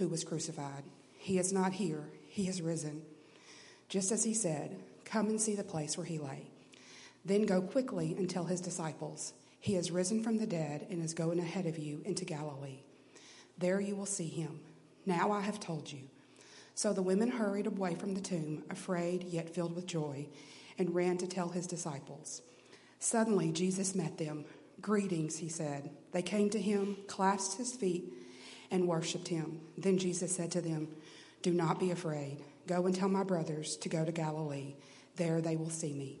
who was crucified. He is not here, he has risen. Just as he said, Come and see the place where he lay. Then go quickly and tell his disciples, He has risen from the dead and is going ahead of you into Galilee. There you will see him. Now I have told you. So the women hurried away from the tomb, afraid yet filled with joy, and ran to tell his disciples. Suddenly Jesus met them. Greetings, he said. They came to him, clasped his feet, and worshiped him. Then Jesus said to them, Do not be afraid. Go and tell my brothers to go to Galilee. There they will see me.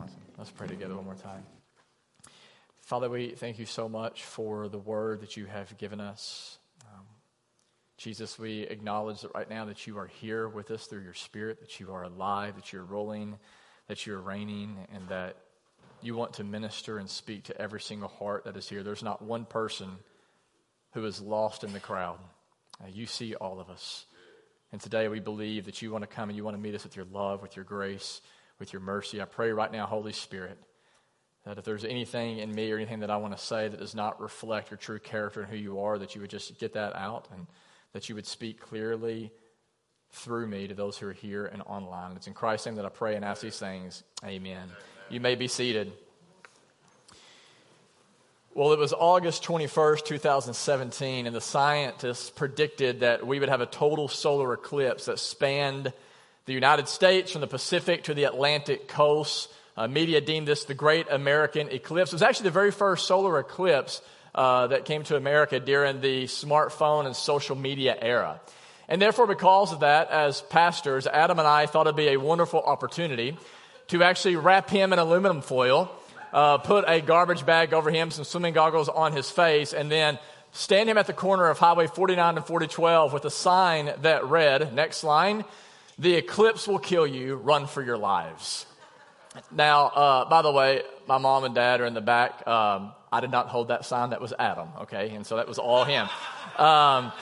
Awesome. Let's pray together one more time. Father, we thank you so much for the word that you have given us. Um, Jesus, we acknowledge that right now that you are here with us through your spirit, that you are alive, that you're rolling, that you're reigning, and that you want to minister and speak to every single heart that is here. There's not one person who is lost in the crowd. You see all of us. And today we believe that you want to come and you want to meet us with your love, with your grace, with your mercy. I pray right now, Holy Spirit, that if there's anything in me or anything that I want to say that does not reflect your true character and who you are, that you would just get that out and that you would speak clearly through me to those who are here and online. It's in Christ's name that I pray and ask these things. Amen. You may be seated. Well, it was August 21st, 2017, and the scientists predicted that we would have a total solar eclipse that spanned the United States from the Pacific to the Atlantic coast. Uh, media deemed this the Great American Eclipse. It was actually the very first solar eclipse uh, that came to America during the smartphone and social media era. And therefore, because of that, as pastors, Adam and I thought it'd be a wonderful opportunity to actually wrap him in aluminum foil uh, put a garbage bag over him, some swimming goggles on his face, and then stand him at the corner of Highway 49 and 4012 with a sign that read, next line, the eclipse will kill you, run for your lives. Now, uh, by the way, my mom and dad are in the back. Um, I did not hold that sign. That was Adam, okay? And so that was all him. Um,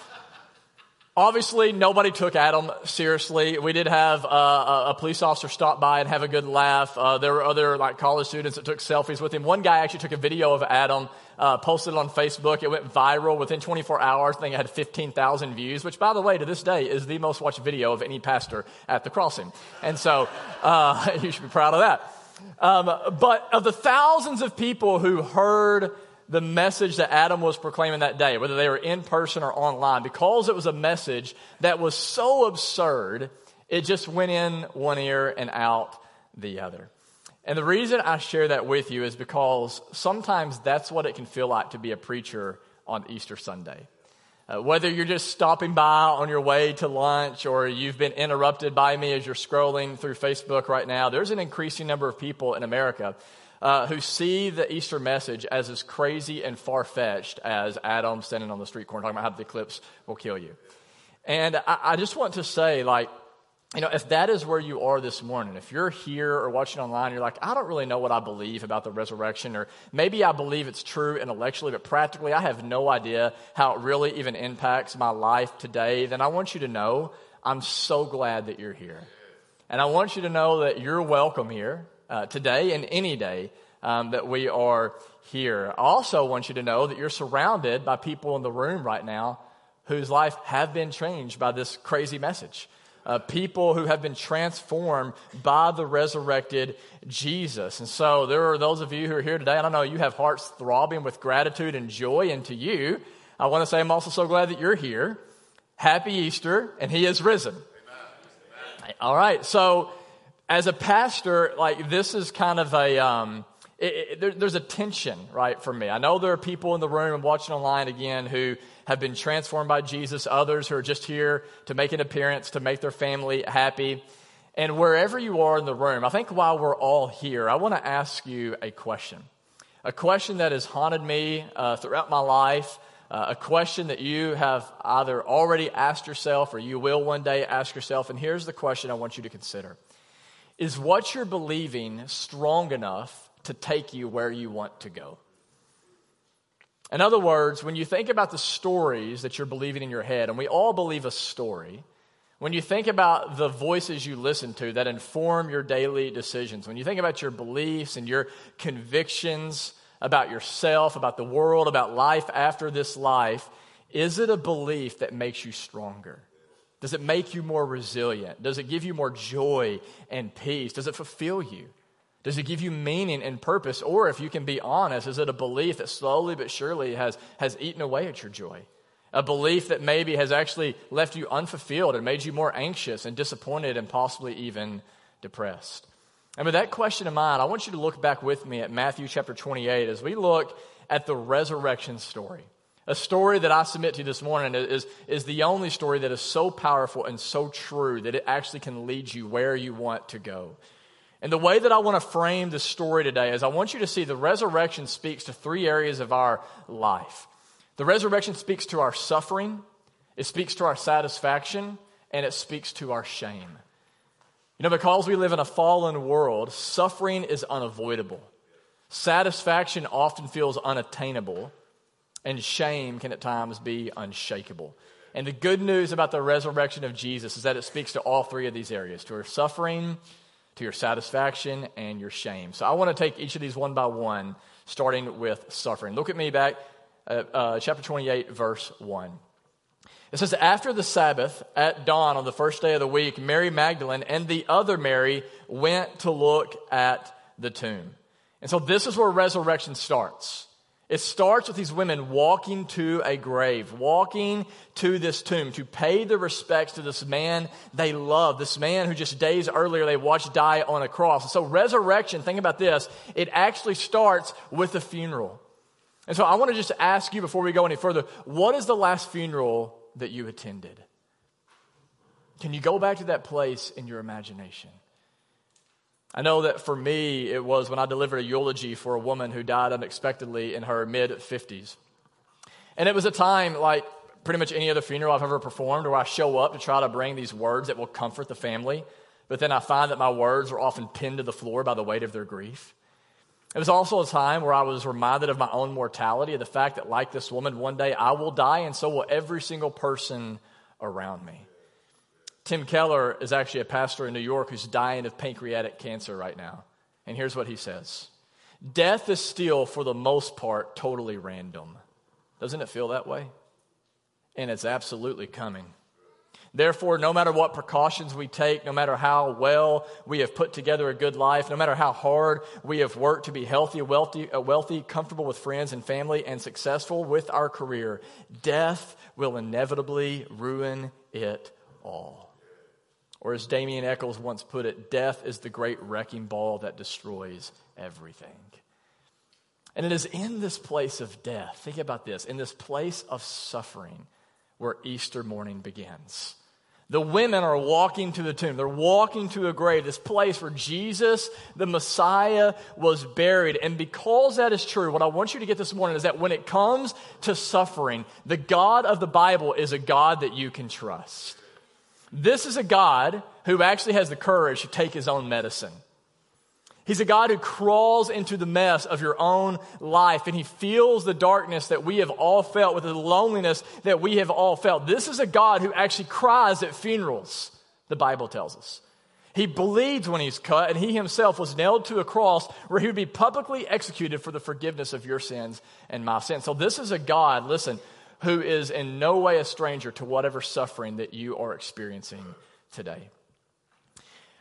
Obviously, nobody took Adam seriously. We did have uh, a police officer stop by and have a good laugh. Uh, there were other like college students that took selfies with him. One guy actually took a video of Adam, uh, posted it on Facebook. It went viral within 24 hours. I think it had 15,000 views, which, by the way, to this day is the most watched video of any pastor at the crossing. And so uh, you should be proud of that. Um, but of the thousands of people who heard the message that Adam was proclaiming that day, whether they were in person or online, because it was a message that was so absurd, it just went in one ear and out the other. And the reason I share that with you is because sometimes that's what it can feel like to be a preacher on Easter Sunday. Uh, whether you're just stopping by on your way to lunch or you've been interrupted by me as you're scrolling through Facebook right now, there's an increasing number of people in America uh, who see the Easter message as as crazy and far fetched as Adam standing on the street corner talking about how the eclipse will kill you. And I, I just want to say, like, you know, if that is where you are this morning, if you're here or watching online, you're like, I don't really know what I believe about the resurrection, or maybe I believe it's true intellectually, but practically I have no idea how it really even impacts my life today, then I want you to know I'm so glad that you're here. And I want you to know that you're welcome here uh, today and any day um, that we are here. I also want you to know that you're surrounded by people in the room right now whose life have been changed by this crazy message. uh, people who have been transformed by the resurrected Jesus. And so there are those of you who are here today, and I know, you have hearts throbbing with gratitude and joy. And to you, I want to say I'm also so glad that you're here. Happy Easter, and He is risen. Amen. All right, so as a pastor, like this is kind of a, um, it, it, there, there's a tension, right, for me. I know there are people in the room and watching online again who have been transformed by Jesus, others who are just here to make an appearance, to make their family happy. And wherever you are in the room, I think while we're all here, I want to ask you a question. A question that has haunted me uh, throughout my life, uh, a question that you have either already asked yourself or you will one day ask yourself. And here's the question I want you to consider Is what you're believing strong enough to take you where you want to go? In other words, when you think about the stories that you're believing in your head, and we all believe a story, when you think about the voices you listen to that inform your daily decisions, when you think about your beliefs and your convictions about yourself, about the world, about life after this life, is it a belief that makes you stronger? Does it make you more resilient? Does it give you more joy and peace? Does it fulfill you? Does it give you meaning and purpose? Or if you can be honest, is it a belief that slowly but surely has, has eaten away at your joy? A belief that maybe has actually left you unfulfilled and made you more anxious and disappointed and possibly even depressed. And with that question in mind, I want you to look back with me at Matthew chapter 28 as we look at the resurrection story. A story that I submit to you this morning is, is the only story that is so powerful and so true that it actually can lead you where you want to go. And the way that I want to frame this story today is I want you to see the resurrection speaks to three areas of our life. The resurrection speaks to our suffering, it speaks to our satisfaction, and it speaks to our shame. You know, because we live in a fallen world, suffering is unavoidable. Satisfaction often feels unattainable, and shame can at times be unshakable. And the good news about the resurrection of Jesus is that it speaks to all three of these areas to our suffering, to your satisfaction and your shame. So I want to take each of these one by one, starting with suffering. Look at me back, uh, chapter 28, verse 1. It says, After the Sabbath, at dawn on the first day of the week, Mary Magdalene and the other Mary went to look at the tomb. And so this is where resurrection starts. It starts with these women walking to a grave, walking to this tomb to pay their respects to this man they love, this man who just days earlier they watched die on a cross. So, resurrection, think about this, it actually starts with a funeral. And so, I want to just ask you before we go any further what is the last funeral that you attended? Can you go back to that place in your imagination? I know that for me, it was when I delivered a eulogy for a woman who died unexpectedly in her mid 50s. And it was a time like pretty much any other funeral I've ever performed where I show up to try to bring these words that will comfort the family, but then I find that my words are often pinned to the floor by the weight of their grief. It was also a time where I was reminded of my own mortality, of the fact that, like this woman, one day I will die, and so will every single person around me. Tim Keller is actually a pastor in New York who's dying of pancreatic cancer right now. And here's what he says Death is still, for the most part, totally random. Doesn't it feel that way? And it's absolutely coming. Therefore, no matter what precautions we take, no matter how well we have put together a good life, no matter how hard we have worked to be healthy, wealthy, uh, wealthy, comfortable with friends and family, and successful with our career, death will inevitably ruin it all. Or as Damien Eccles once put it, death is the great wrecking ball that destroys everything. And it is in this place of death, think about this, in this place of suffering where Easter morning begins. The women are walking to the tomb. They're walking to a grave, this place where Jesus, the Messiah, was buried. And because that is true, what I want you to get this morning is that when it comes to suffering, the God of the Bible is a God that you can trust. This is a God who actually has the courage to take his own medicine. He's a God who crawls into the mess of your own life and he feels the darkness that we have all felt with the loneliness that we have all felt. This is a God who actually cries at funerals, the Bible tells us. He bleeds when he's cut, and he himself was nailed to a cross where he would be publicly executed for the forgiveness of your sins and my sins. So, this is a God, listen, who is in no way a stranger to whatever suffering that you are experiencing today.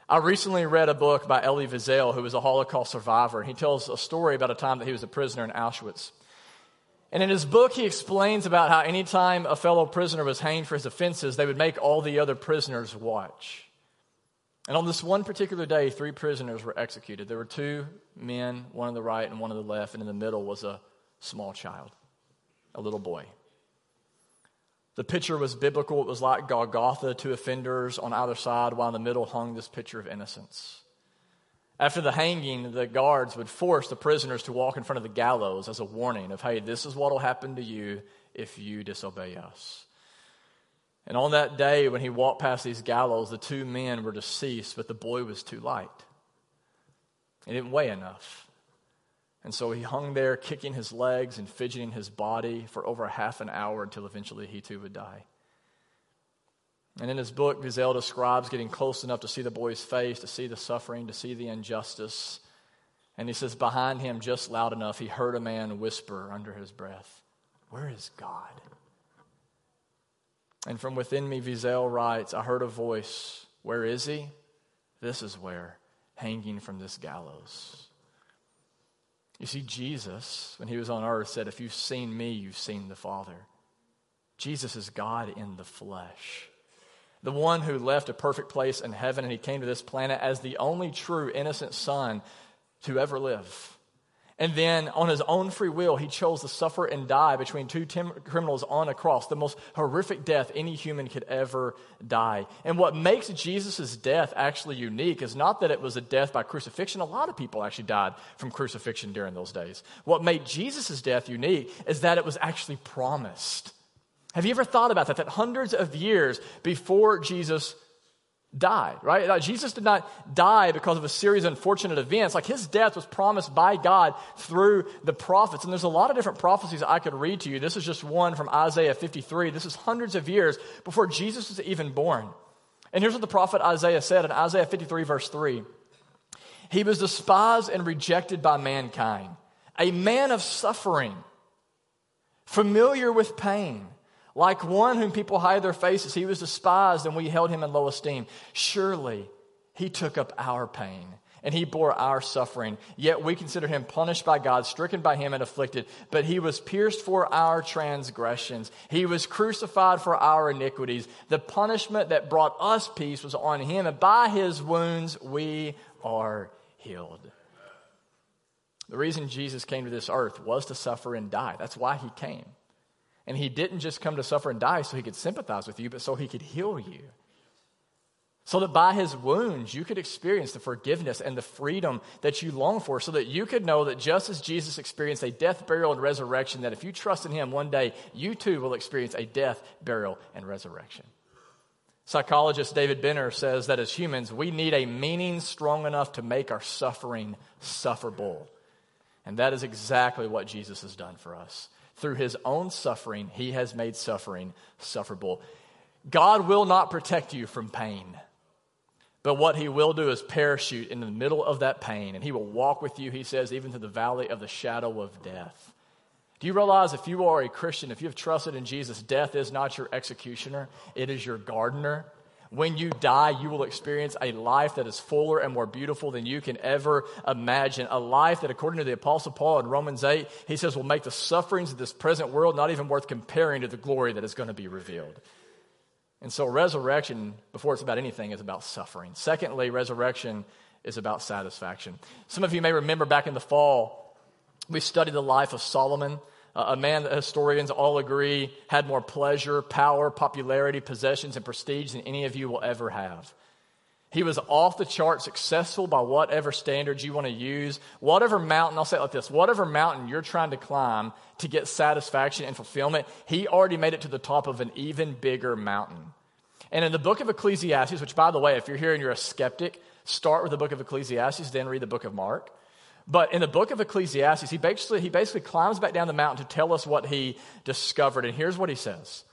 I recently read a book by Elie Wiesel, who was a Holocaust survivor. He tells a story about a time that he was a prisoner in Auschwitz. And in his book, he explains about how anytime a fellow prisoner was hanged for his offenses, they would make all the other prisoners watch. And on this one particular day, three prisoners were executed. There were two men, one on the right and one on the left, and in the middle was a small child, a little boy. The picture was biblical. It was like Golgotha, two offenders on either side, while in the middle hung this picture of innocence. After the hanging, the guards would force the prisoners to walk in front of the gallows as a warning of, hey, this is what will happen to you if you disobey us. And on that day, when he walked past these gallows, the two men were deceased, but the boy was too light. He didn't weigh enough. And so he hung there, kicking his legs and fidgeting his body for over half an hour until eventually he too would die. And in his book, Wiesel describes getting close enough to see the boy's face, to see the suffering, to see the injustice. And he says, behind him, just loud enough, he heard a man whisper under his breath, Where is God? And from within me, Wiesel writes, I heard a voice, Where is he? This is where, hanging from this gallows. You see, Jesus, when he was on earth, said, If you've seen me, you've seen the Father. Jesus is God in the flesh. The one who left a perfect place in heaven and he came to this planet as the only true innocent son to ever live. And then, on his own free will, he chose to suffer and die between two tim- criminals on a cross, the most horrific death any human could ever die. And what makes Jesus' death actually unique is not that it was a death by crucifixion. A lot of people actually died from crucifixion during those days. What made Jesus' death unique is that it was actually promised. Have you ever thought about that? That hundreds of years before Jesus died, right? Jesus did not die because of a series of unfortunate events. Like his death was promised by God through the prophets. And there's a lot of different prophecies I could read to you. This is just one from Isaiah 53. This is hundreds of years before Jesus was even born. And here's what the prophet Isaiah said in Isaiah 53, verse 3 He was despised and rejected by mankind, a man of suffering, familiar with pain like one whom people hide their faces, he was despised and we held him in low esteem. Surely he took up our pain and he bore our suffering. Yet we consider him punished by God, stricken by him, and afflicted. But he was pierced for our transgressions, he was crucified for our iniquities. The punishment that brought us peace was on him, and by his wounds we are healed. The reason Jesus came to this earth was to suffer and die. That's why he came. And he didn't just come to suffer and die so he could sympathize with you, but so he could heal you. So that by his wounds, you could experience the forgiveness and the freedom that you long for, so that you could know that just as Jesus experienced a death, burial, and resurrection, that if you trust in him one day, you too will experience a death, burial, and resurrection. Psychologist David Benner says that as humans, we need a meaning strong enough to make our suffering sufferable. And that is exactly what Jesus has done for us. Through his own suffering, he has made suffering sufferable. God will not protect you from pain. But what he will do is parachute in the middle of that pain, and he will walk with you, he says, even to the valley of the shadow of death. Do you realize if you are a Christian, if you have trusted in Jesus, death is not your executioner, it is your gardener? When you die, you will experience a life that is fuller and more beautiful than you can ever imagine. A life that, according to the Apostle Paul in Romans 8, he says will make the sufferings of this present world not even worth comparing to the glory that is going to be revealed. And so, resurrection, before it's about anything, is about suffering. Secondly, resurrection is about satisfaction. Some of you may remember back in the fall, we studied the life of Solomon Uh, a man that historians all agree had more pleasure, power, popularity, possessions, and prestige than any of you will ever have. He was off the chart successful by whatever standards you want to use. Whatever mountain, I'll say it like this whatever mountain you're trying to climb to get satisfaction and fulfillment, he already made it to the top of an even bigger mountain. And in the book of Ecclesiastes, which by the way, if you're here and you're a skeptic, start with the book of Ecclesiastes, then read the book of Mark. But in the book of Ecclesiastes, he basically, he basically climbs back down the mountain to tell us what he discovered. And here's what he says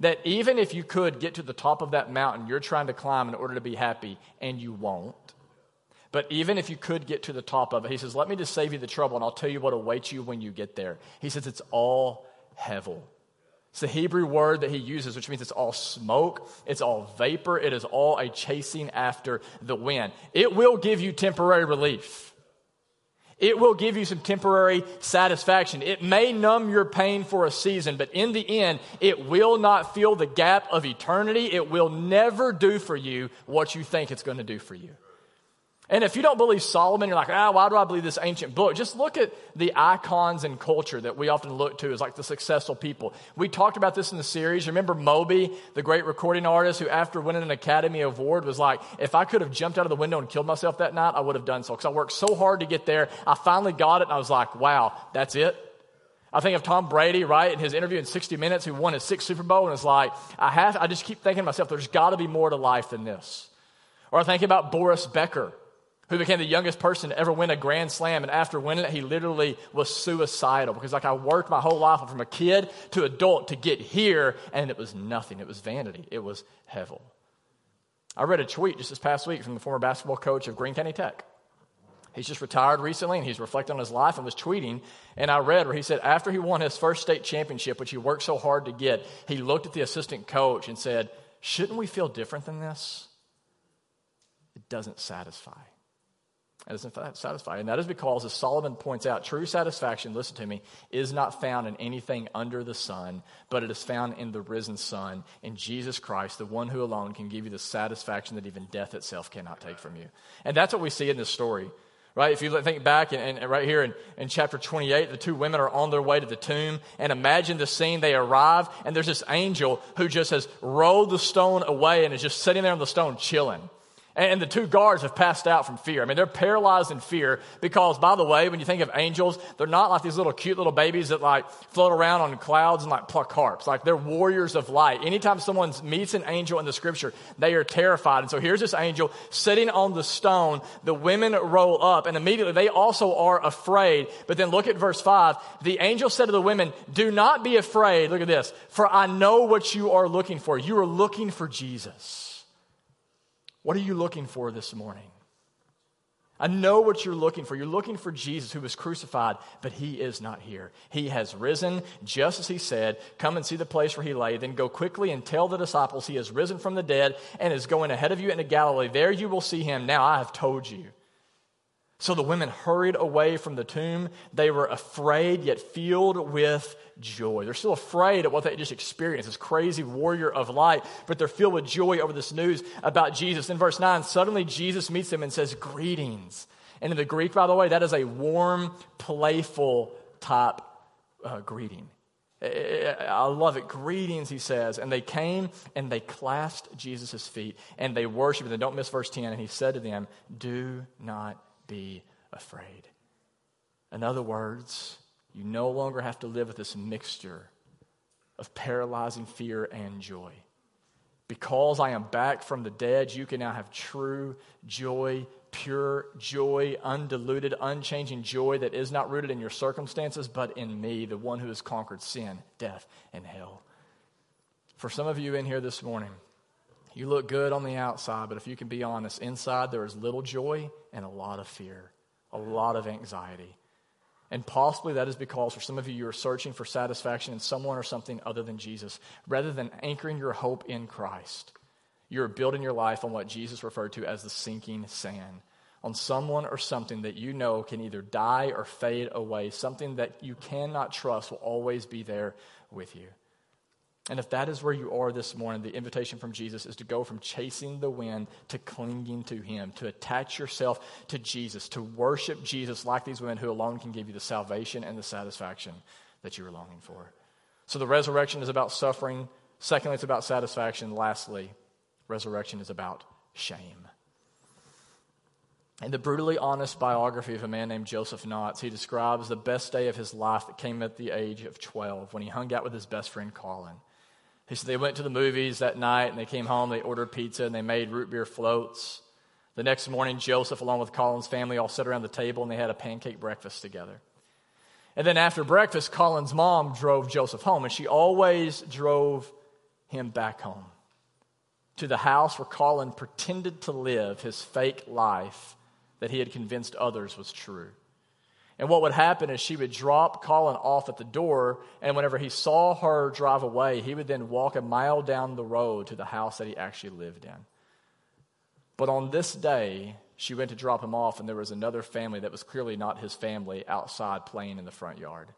that even if you could get to the top of that mountain you're trying to climb in order to be happy, and you won't, but even if you could get to the top of it, he says, let me just save you the trouble and I'll tell you what awaits you when you get there. He says, it's all hevel. It's the Hebrew word that he uses, which means it's all smoke, it's all vapor, it is all a chasing after the wind. It will give you temporary relief. It will give you some temporary satisfaction. It may numb your pain for a season, but in the end, it will not fill the gap of eternity. It will never do for you what you think it's going to do for you. And if you don't believe Solomon, you're like, ah, why do I believe this ancient book? Just look at the icons in culture that we often look to as like the successful people. We talked about this in the series. Remember Moby, the great recording artist who after winning an Academy Award was like, if I could have jumped out of the window and killed myself that night, I would have done so. Because I worked so hard to get there. I finally got it and I was like, wow, that's it? I think of Tom Brady, right, in his interview in 60 Minutes, who won his sixth Super Bowl, and it's like, I have, I just keep thinking to myself, there's got to be more to life than this. Or I think about Boris Becker, who became the youngest person to ever win a Grand Slam. And after winning it, he literally was suicidal because, like, I worked my whole life from a kid to adult to get here, and it was nothing. It was vanity, it was hevel. I read a tweet just this past week from the former basketball coach of Greene County Tech. He's just retired recently and he's reflecting on his life and was tweeting. And I read where he said, after he won his first state championship, which he worked so hard to get, he looked at the assistant coach and said, Shouldn't we feel different than this? It doesn't satisfy. It doesn't satisfy. And that is because, as Solomon points out, true satisfaction, listen to me, is not found in anything under the sun, but it is found in the risen Son, in Jesus Christ, the one who alone can give you the satisfaction that even death itself cannot take from you. And that's what we see in this story. Right? If you think back and, and right here in, in chapter 28, the two women are on their way to the tomb. And imagine the scene. They arrive, and there's this angel who just has rolled the stone away and is just sitting there on the stone chilling. And the two guards have passed out from fear. I mean, they're paralyzed in fear because, by the way, when you think of angels, they're not like these little cute little babies that like float around on clouds and like pluck harps. Like they're warriors of light. Anytime someone meets an angel in the scripture, they are terrified. And so here's this angel sitting on the stone. The women roll up and immediately they also are afraid. But then look at verse five. The angel said to the women, do not be afraid. Look at this. For I know what you are looking for. You are looking for Jesus. What are you looking for this morning? I know what you're looking for. You're looking for Jesus who was crucified, but he is not here. He has risen, just as he said. Come and see the place where he lay. Then go quickly and tell the disciples he has risen from the dead and is going ahead of you into Galilee. There you will see him. Now I have told you. So the women hurried away from the tomb. They were afraid, yet filled with joy. They're still afraid of what they just experienced, this crazy warrior of light, but they're filled with joy over this news about Jesus. In verse 9, suddenly Jesus meets them and says, Greetings. And in the Greek, by the way, that is a warm, playful type uh, greeting. I love it. Greetings, he says. And they came and they clasped Jesus' feet and they worshiped. And don't miss verse 10. And he said to them, Do not be afraid. In other words, you no longer have to live with this mixture of paralyzing fear and joy. Because I am back from the dead, you can now have true joy, pure joy, undiluted, unchanging joy that is not rooted in your circumstances, but in me, the one who has conquered sin, death, and hell. For some of you in here this morning, you look good on the outside, but if you can be honest, inside there is little joy and a lot of fear, a lot of anxiety. And possibly that is because for some of you, you are searching for satisfaction in someone or something other than Jesus. Rather than anchoring your hope in Christ, you're building your life on what Jesus referred to as the sinking sand, on someone or something that you know can either die or fade away, something that you cannot trust will always be there with you. And if that is where you are this morning, the invitation from Jesus is to go from chasing the wind to clinging to Him, to attach yourself to Jesus, to worship Jesus like these women who alone can give you the salvation and the satisfaction that you are longing for. So the resurrection is about suffering. Secondly, it's about satisfaction. Lastly, resurrection is about shame. In the brutally honest biography of a man named Joseph Knotts, he describes the best day of his life that came at the age of 12 when he hung out with his best friend Colin. He said they went to the movies that night and they came home, they ordered pizza, and they made root beer floats. The next morning, Joseph, along with Colin's family, all sat around the table and they had a pancake breakfast together. And then after breakfast, Colin's mom drove Joseph home, and she always drove him back home to the house where Colin pretended to live his fake life that he had convinced others was true. And what would happen is she would drop Colin off at the door, and whenever he saw her drive away, he would then walk a mile down the road to the house that he actually lived in. But on this day, she went to drop him off, and there was another family that was clearly not his family outside playing in the front yard.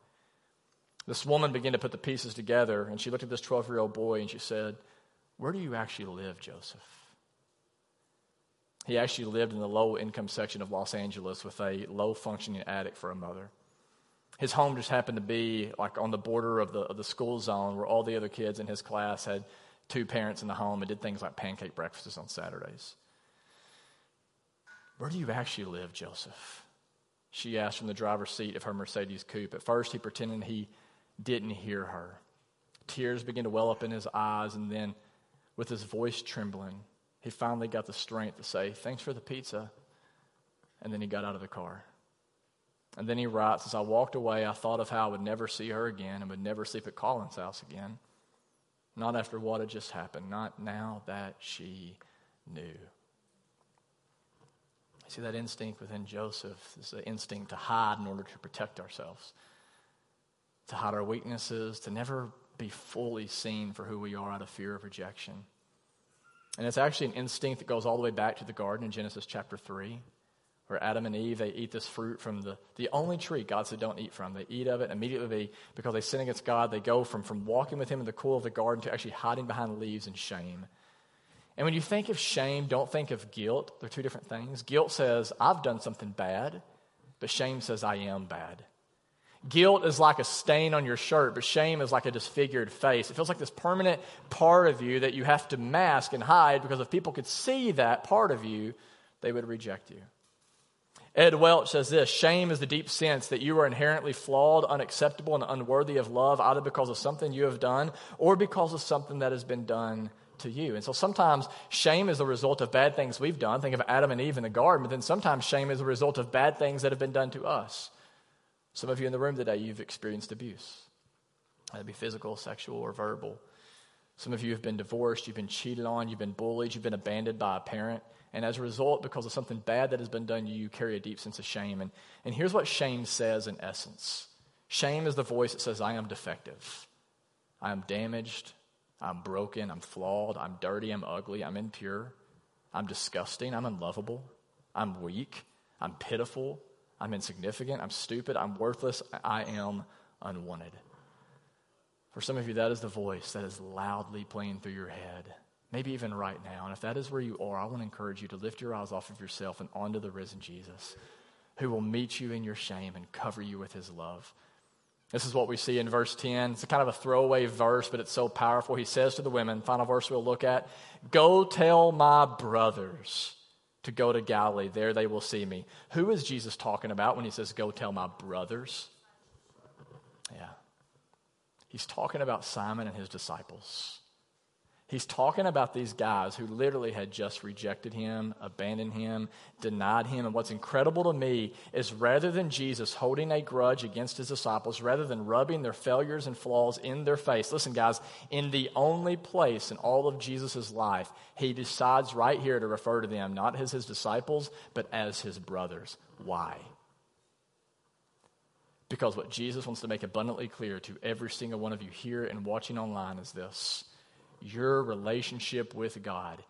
This woman began to put the pieces together, and she looked at this 12 year old boy and she said, Where do you actually live, Joseph? He actually lived in the low income section of Los Angeles with a low functioning attic for a mother. His home just happened to be like on the border of the, of the school zone where all the other kids in his class had two parents in the home and did things like pancake breakfasts on Saturdays. Where do you actually live, Joseph? She asked from the driver's seat of her Mercedes coupe. At first, he pretended he didn't hear her. Tears began to well up in his eyes, and then, with his voice trembling, he finally got the strength to say, Thanks for the pizza. And then he got out of the car. And then he writes, As I walked away, I thought of how I would never see her again and would never sleep at Colin's house again. Not after what had just happened, not now that she knew. See, that instinct within Joseph is the instinct to hide in order to protect ourselves, to hide our weaknesses, to never be fully seen for who we are out of fear of rejection. And it's actually an instinct that goes all the way back to the garden in Genesis chapter 3, where Adam and Eve, they eat this fruit from the, the only tree God said don't eat from. They eat of it, immediately, they, because they sin against God, they go from, from walking with Him in the cool of the garden to actually hiding behind leaves in shame. And when you think of shame, don't think of guilt. They're two different things. Guilt says, I've done something bad, but shame says, I am bad. Guilt is like a stain on your shirt, but shame is like a disfigured face. It feels like this permanent part of you that you have to mask and hide because if people could see that part of you, they would reject you. Ed Welch says this Shame is the deep sense that you are inherently flawed, unacceptable, and unworthy of love, either because of something you have done or because of something that has been done to you. And so sometimes shame is the result of bad things we've done. Think of Adam and Eve in the garden, but then sometimes shame is the result of bad things that have been done to us. Some of you in the room today, you've experienced abuse. That'd be physical, sexual, or verbal. Some of you have been divorced, you've been cheated on, you've been bullied, you've been abandoned by a parent. And as a result, because of something bad that has been done to you, you carry a deep sense of shame. And, and here's what shame says in essence. Shame is the voice that says, I am defective, I am damaged, I'm broken, I'm flawed, I'm dirty, I'm ugly, I'm impure, I'm disgusting, I'm unlovable, I'm weak, I'm pitiful, I'm insignificant, I'm stupid, I'm worthless, I am unwanted. For some of you, that is the voice that is loudly playing through your head, maybe even right now. And if that is where you are, I want to encourage you to lift your eyes off of yourself and onto the risen Jesus, who will meet you in your shame and cover you with his love. This is what we see in verse 10. It's kind of a throwaway verse, but it's so powerful. He says to the women, final verse we'll look at, Go tell my brothers to go to Galilee. There they will see me. Who is Jesus talking about when he says, Go tell my brothers? Yeah. He's talking about Simon and his disciples. He's talking about these guys who literally had just rejected him, abandoned him, denied him. And what's incredible to me is rather than Jesus holding a grudge against his disciples, rather than rubbing their failures and flaws in their face, listen, guys, in the only place in all of Jesus' life, he decides right here to refer to them not as his disciples, but as his brothers. Why? Because what Jesus wants to make abundantly clear to every single one of you here and watching online is this your relationship with God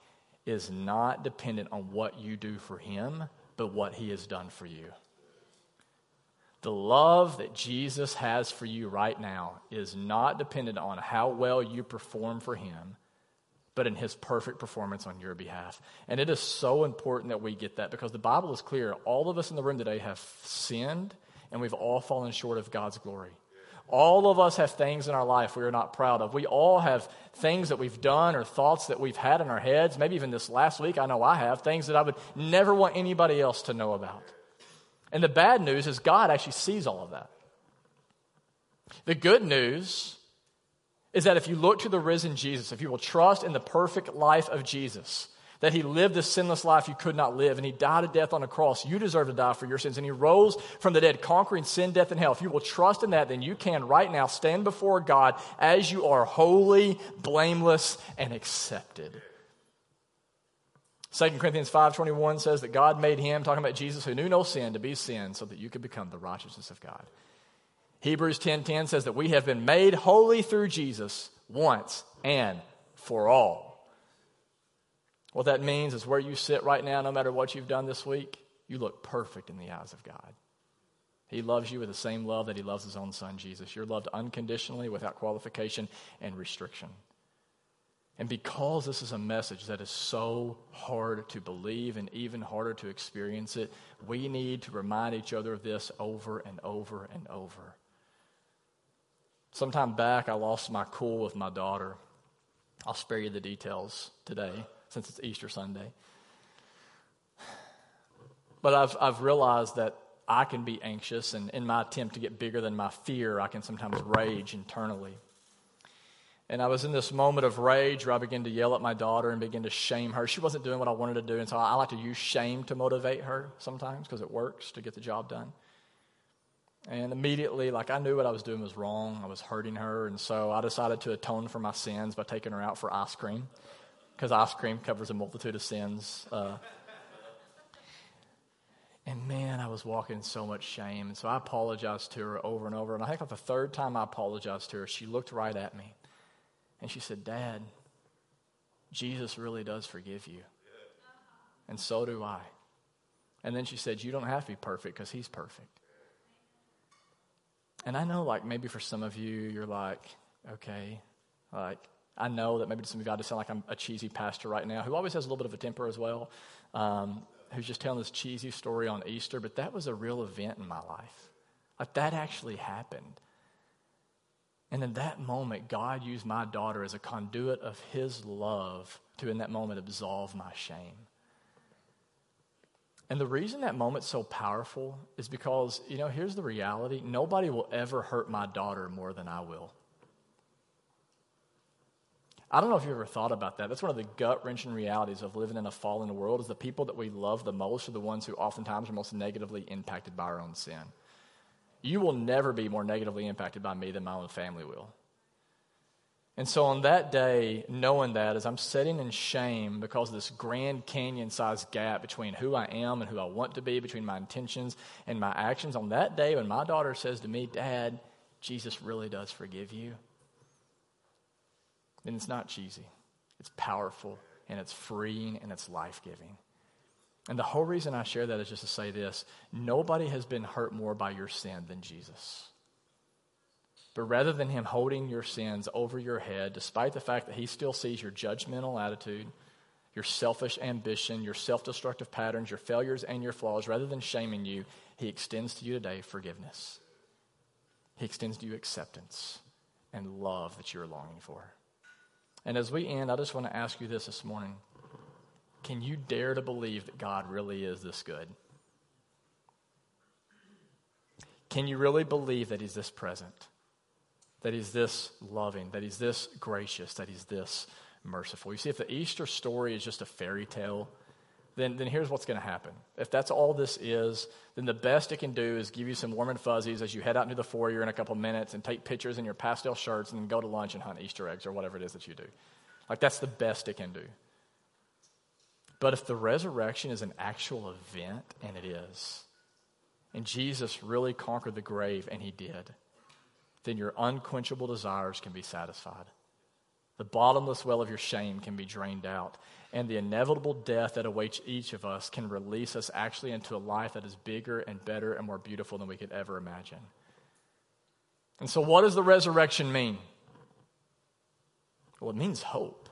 is not dependent on what you do for Him, but what He has done for you. The love that Jesus has for you right now is not dependent on how well you perform for Him, but in His perfect performance on your behalf. And it is so important that we get that because the Bible is clear. All of us in the room today have sinned and we've all fallen short of God's glory. All of us have things in our life we are not proud of. We all have things that we've done or thoughts that we've had in our heads. Maybe even this last week, I know I have things that I would never want anybody else to know about. And the bad news is God actually sees all of that. The good news is that if you look to the risen Jesus, if you will trust in the perfect life of Jesus, that he lived a sinless life you could not live, and he died a death on a cross. You deserve to die for your sins, and he rose from the dead, conquering sin, death, and hell. If you will trust in that, then you can right now stand before God as you are holy, blameless, and accepted. 2 Corinthians 5.21 says that God made him, talking about Jesus, who knew no sin, to be sin so that you could become the righteousness of God. Hebrews 10.10 says that we have been made holy through Jesus once and for all. What that means is where you sit right now, no matter what you've done this week, you look perfect in the eyes of God. He loves you with the same love that he loves his own son, Jesus. You're loved unconditionally, without qualification and restriction. And because this is a message that is so hard to believe and even harder to experience it, we need to remind each other of this over and over and over. Sometime back, I lost my cool with my daughter. I'll spare you the details today since it's Easter Sunday. But I've, I've realized that I can be anxious, and in my attempt to get bigger than my fear, I can sometimes rage internally. And I was in this moment of rage where I began to yell at my daughter and begin to shame her. She wasn't doing what I wanted to do, and so I like to use shame to motivate her sometimes because it works to get the job done. And immediately, like I knew what I was doing was wrong. I was hurting her, and so I decided to atone for my sins by taking her out for ice cream because ice cream covers a multitude of sins. Uh, and man, I was walking in so much shame. And so I apologized to her over and over. And I think like the third time I apologized to her, she looked right at me and she said, Dad, Jesus really does forgive you. And so do I. And then she said, You don't have to be perfect because he's perfect. And I know, like, maybe for some of you, you're like, okay, like, I know that maybe to some of you, I just sound like I'm a cheesy pastor right now who always has a little bit of a temper as well. Um, who's just telling this cheesy story on Easter, but that was a real event in my life. Like that actually happened. And in that moment, God used my daughter as a conduit of His love to, in that moment, absolve my shame. And the reason that moment's so powerful is because, you know, here's the reality nobody will ever hurt my daughter more than I will. I don't know if you've ever thought about that. That's one of the gut wrenching realities of living in a fallen world is the people that we love the most are the ones who oftentimes are most negatively impacted by our own sin. You will never be more negatively impacted by me than my own family will. And so on that day, knowing that, as I'm sitting in shame because of this Grand Canyon sized gap between who I am and who I want to be, between my intentions and my actions, on that day when my daughter says to me, Dad, Jesus really does forgive you then it's not cheesy. It's powerful and it's freeing and it's life giving. And the whole reason I share that is just to say this nobody has been hurt more by your sin than Jesus. But rather than him holding your sins over your head, despite the fact that he still sees your judgmental attitude, your selfish ambition, your self destructive patterns, your failures, and your flaws, rather than shaming you, he extends to you today forgiveness. He extends to you acceptance and love that you're longing for. And as we end, I just want to ask you this this morning. Can you dare to believe that God really is this good? Can you really believe that He's this present? That He's this loving? That He's this gracious? That He's this merciful? You see, if the Easter story is just a fairy tale, then, then here's what's going to happen. If that's all this is, then the best it can do is give you some warm and fuzzies as you head out into the foyer in a couple minutes and take pictures in your pastel shirts and then go to lunch and hunt Easter eggs or whatever it is that you do. Like, that's the best it can do. But if the resurrection is an actual event, and it is, and Jesus really conquered the grave, and he did, then your unquenchable desires can be satisfied. The bottomless well of your shame can be drained out, and the inevitable death that awaits each of us can release us actually into a life that is bigger and better and more beautiful than we could ever imagine. And so, what does the resurrection mean? Well, it means hope.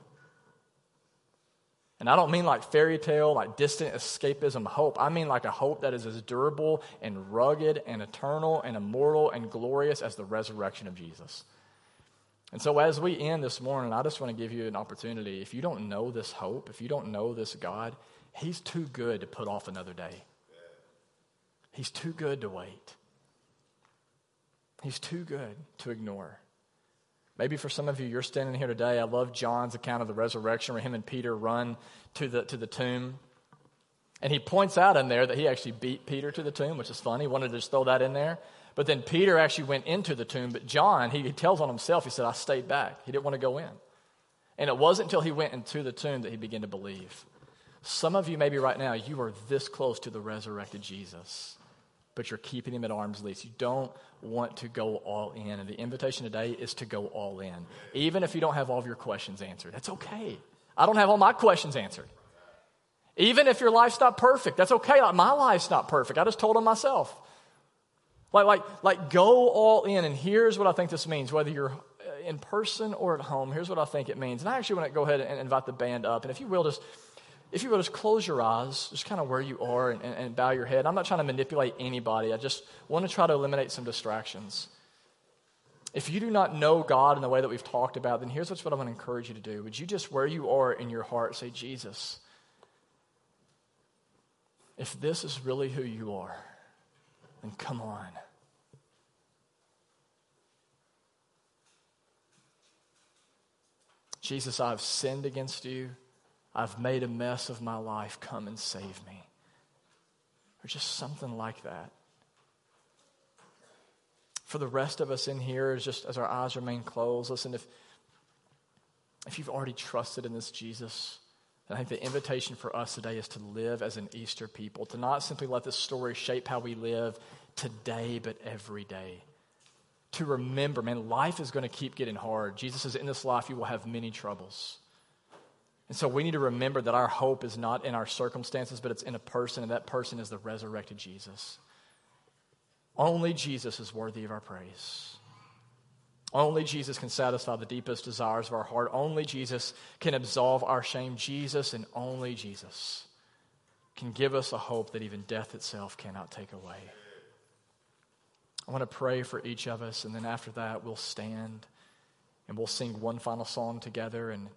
And I don't mean like fairy tale, like distant escapism hope. I mean like a hope that is as durable and rugged and eternal and immortal and glorious as the resurrection of Jesus. And so, as we end this morning, I just want to give you an opportunity. If you don't know this hope, if you don't know this God, He's too good to put off another day. He's too good to wait. He's too good to ignore. Maybe for some of you, you're standing here today. I love John's account of the resurrection where him and Peter run to the, to the tomb. And he points out in there that he actually beat Peter to the tomb, which is funny. He wanted to just throw that in there. But then Peter actually went into the tomb, but John, he, tells on himself, he said, I stayed back. He didn't want to go in. And it wasn't until he went into the tomb that he began to believe. Some of you, maybe right now, you are this close to the resurrected Jesus, but you're keeping him at arm's length. You don't want to go all in. And the invitation today is to go all in. Even if you don't have all of your questions answered, that's okay. I don't have all my questions answered. Even if your life's not perfect, that's okay. My life's not perfect. I just told him myself. Like, like, like, go all in. And here's what I think this means, whether you're uh, in person or at home. Here's what I think it means. And I actually want to go ahead and invite the band up. And if you will, just if you will, just close your eyes, just kind of where you are, and, and, and bow your head. I'm not trying to manipulate anybody. I just want to try to eliminate some distractions. If you do not know God in the way that we've talked about, then here's what I'm going to encourage you to do. Would you just, where you are in your heart, say, Jesus, if this is really who you are, then come on. Jesus, I've sinned against you. I've made a mess of my life. Come and save me. Or just something like that. For the rest of us in here, just as our eyes remain closed, listen, if, if you've already trusted in this Jesus, and I think the invitation for us today is to live as an Easter people, to not simply let this story shape how we live today, but every day. To remember, man, life is going to keep getting hard. Jesus says, in this life, you will have many troubles. And so we need to remember that our hope is not in our circumstances, but it's in a person, and that person is the resurrected Jesus. Only Jesus is worthy of our praise. Only Jesus can satisfy the deepest desires of our heart. Only Jesus can absolve our shame. Jesus and only Jesus can give us a hope that even death itself cannot take away. I want to pray for each of us, and then after that, we'll stand and we'll sing one final song together. And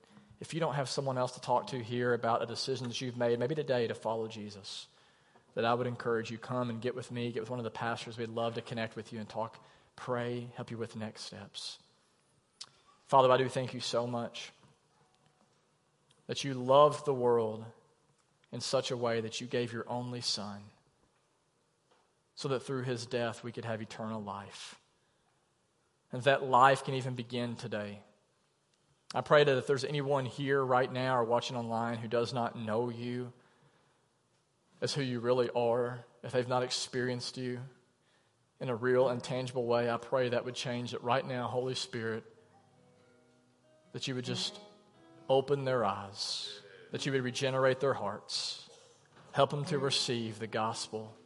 if you don't have someone else to talk to here about a decision that you've made, maybe today to follow Jesus, that I would encourage you come and get with me, get with one of the pastors. We'd love to connect with you and talk pray, help you with next steps. Father, I do thank you so much that you loved the world in such a way that you gave your only Son so that through his death we could have eternal life. And that life can even begin today. I pray that if there's anyone here right now or watching online who does not know you as who you really are, if they've not experienced you, in a real and tangible way, I pray that would change it right now, Holy Spirit, that you would just open their eyes, that you would regenerate their hearts, help them to receive the gospel,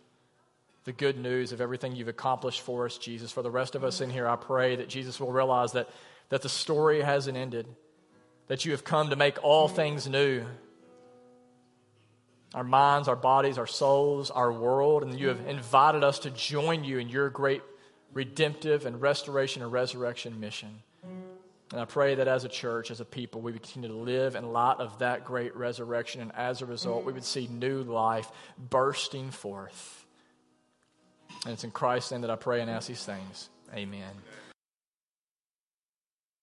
the good news of everything you've accomplished for us, Jesus. For the rest of us in here, I pray that Jesus will realize that, that the story hasn't ended, that you have come to make all things new our minds, our bodies, our souls, our world, and you have invited us to join you in your great redemptive and restoration and resurrection mission. And I pray that as a church, as a people, we would continue to live in light of that great resurrection, and as a result, we would see new life bursting forth. And it's in Christ's name that I pray and ask these things. Amen.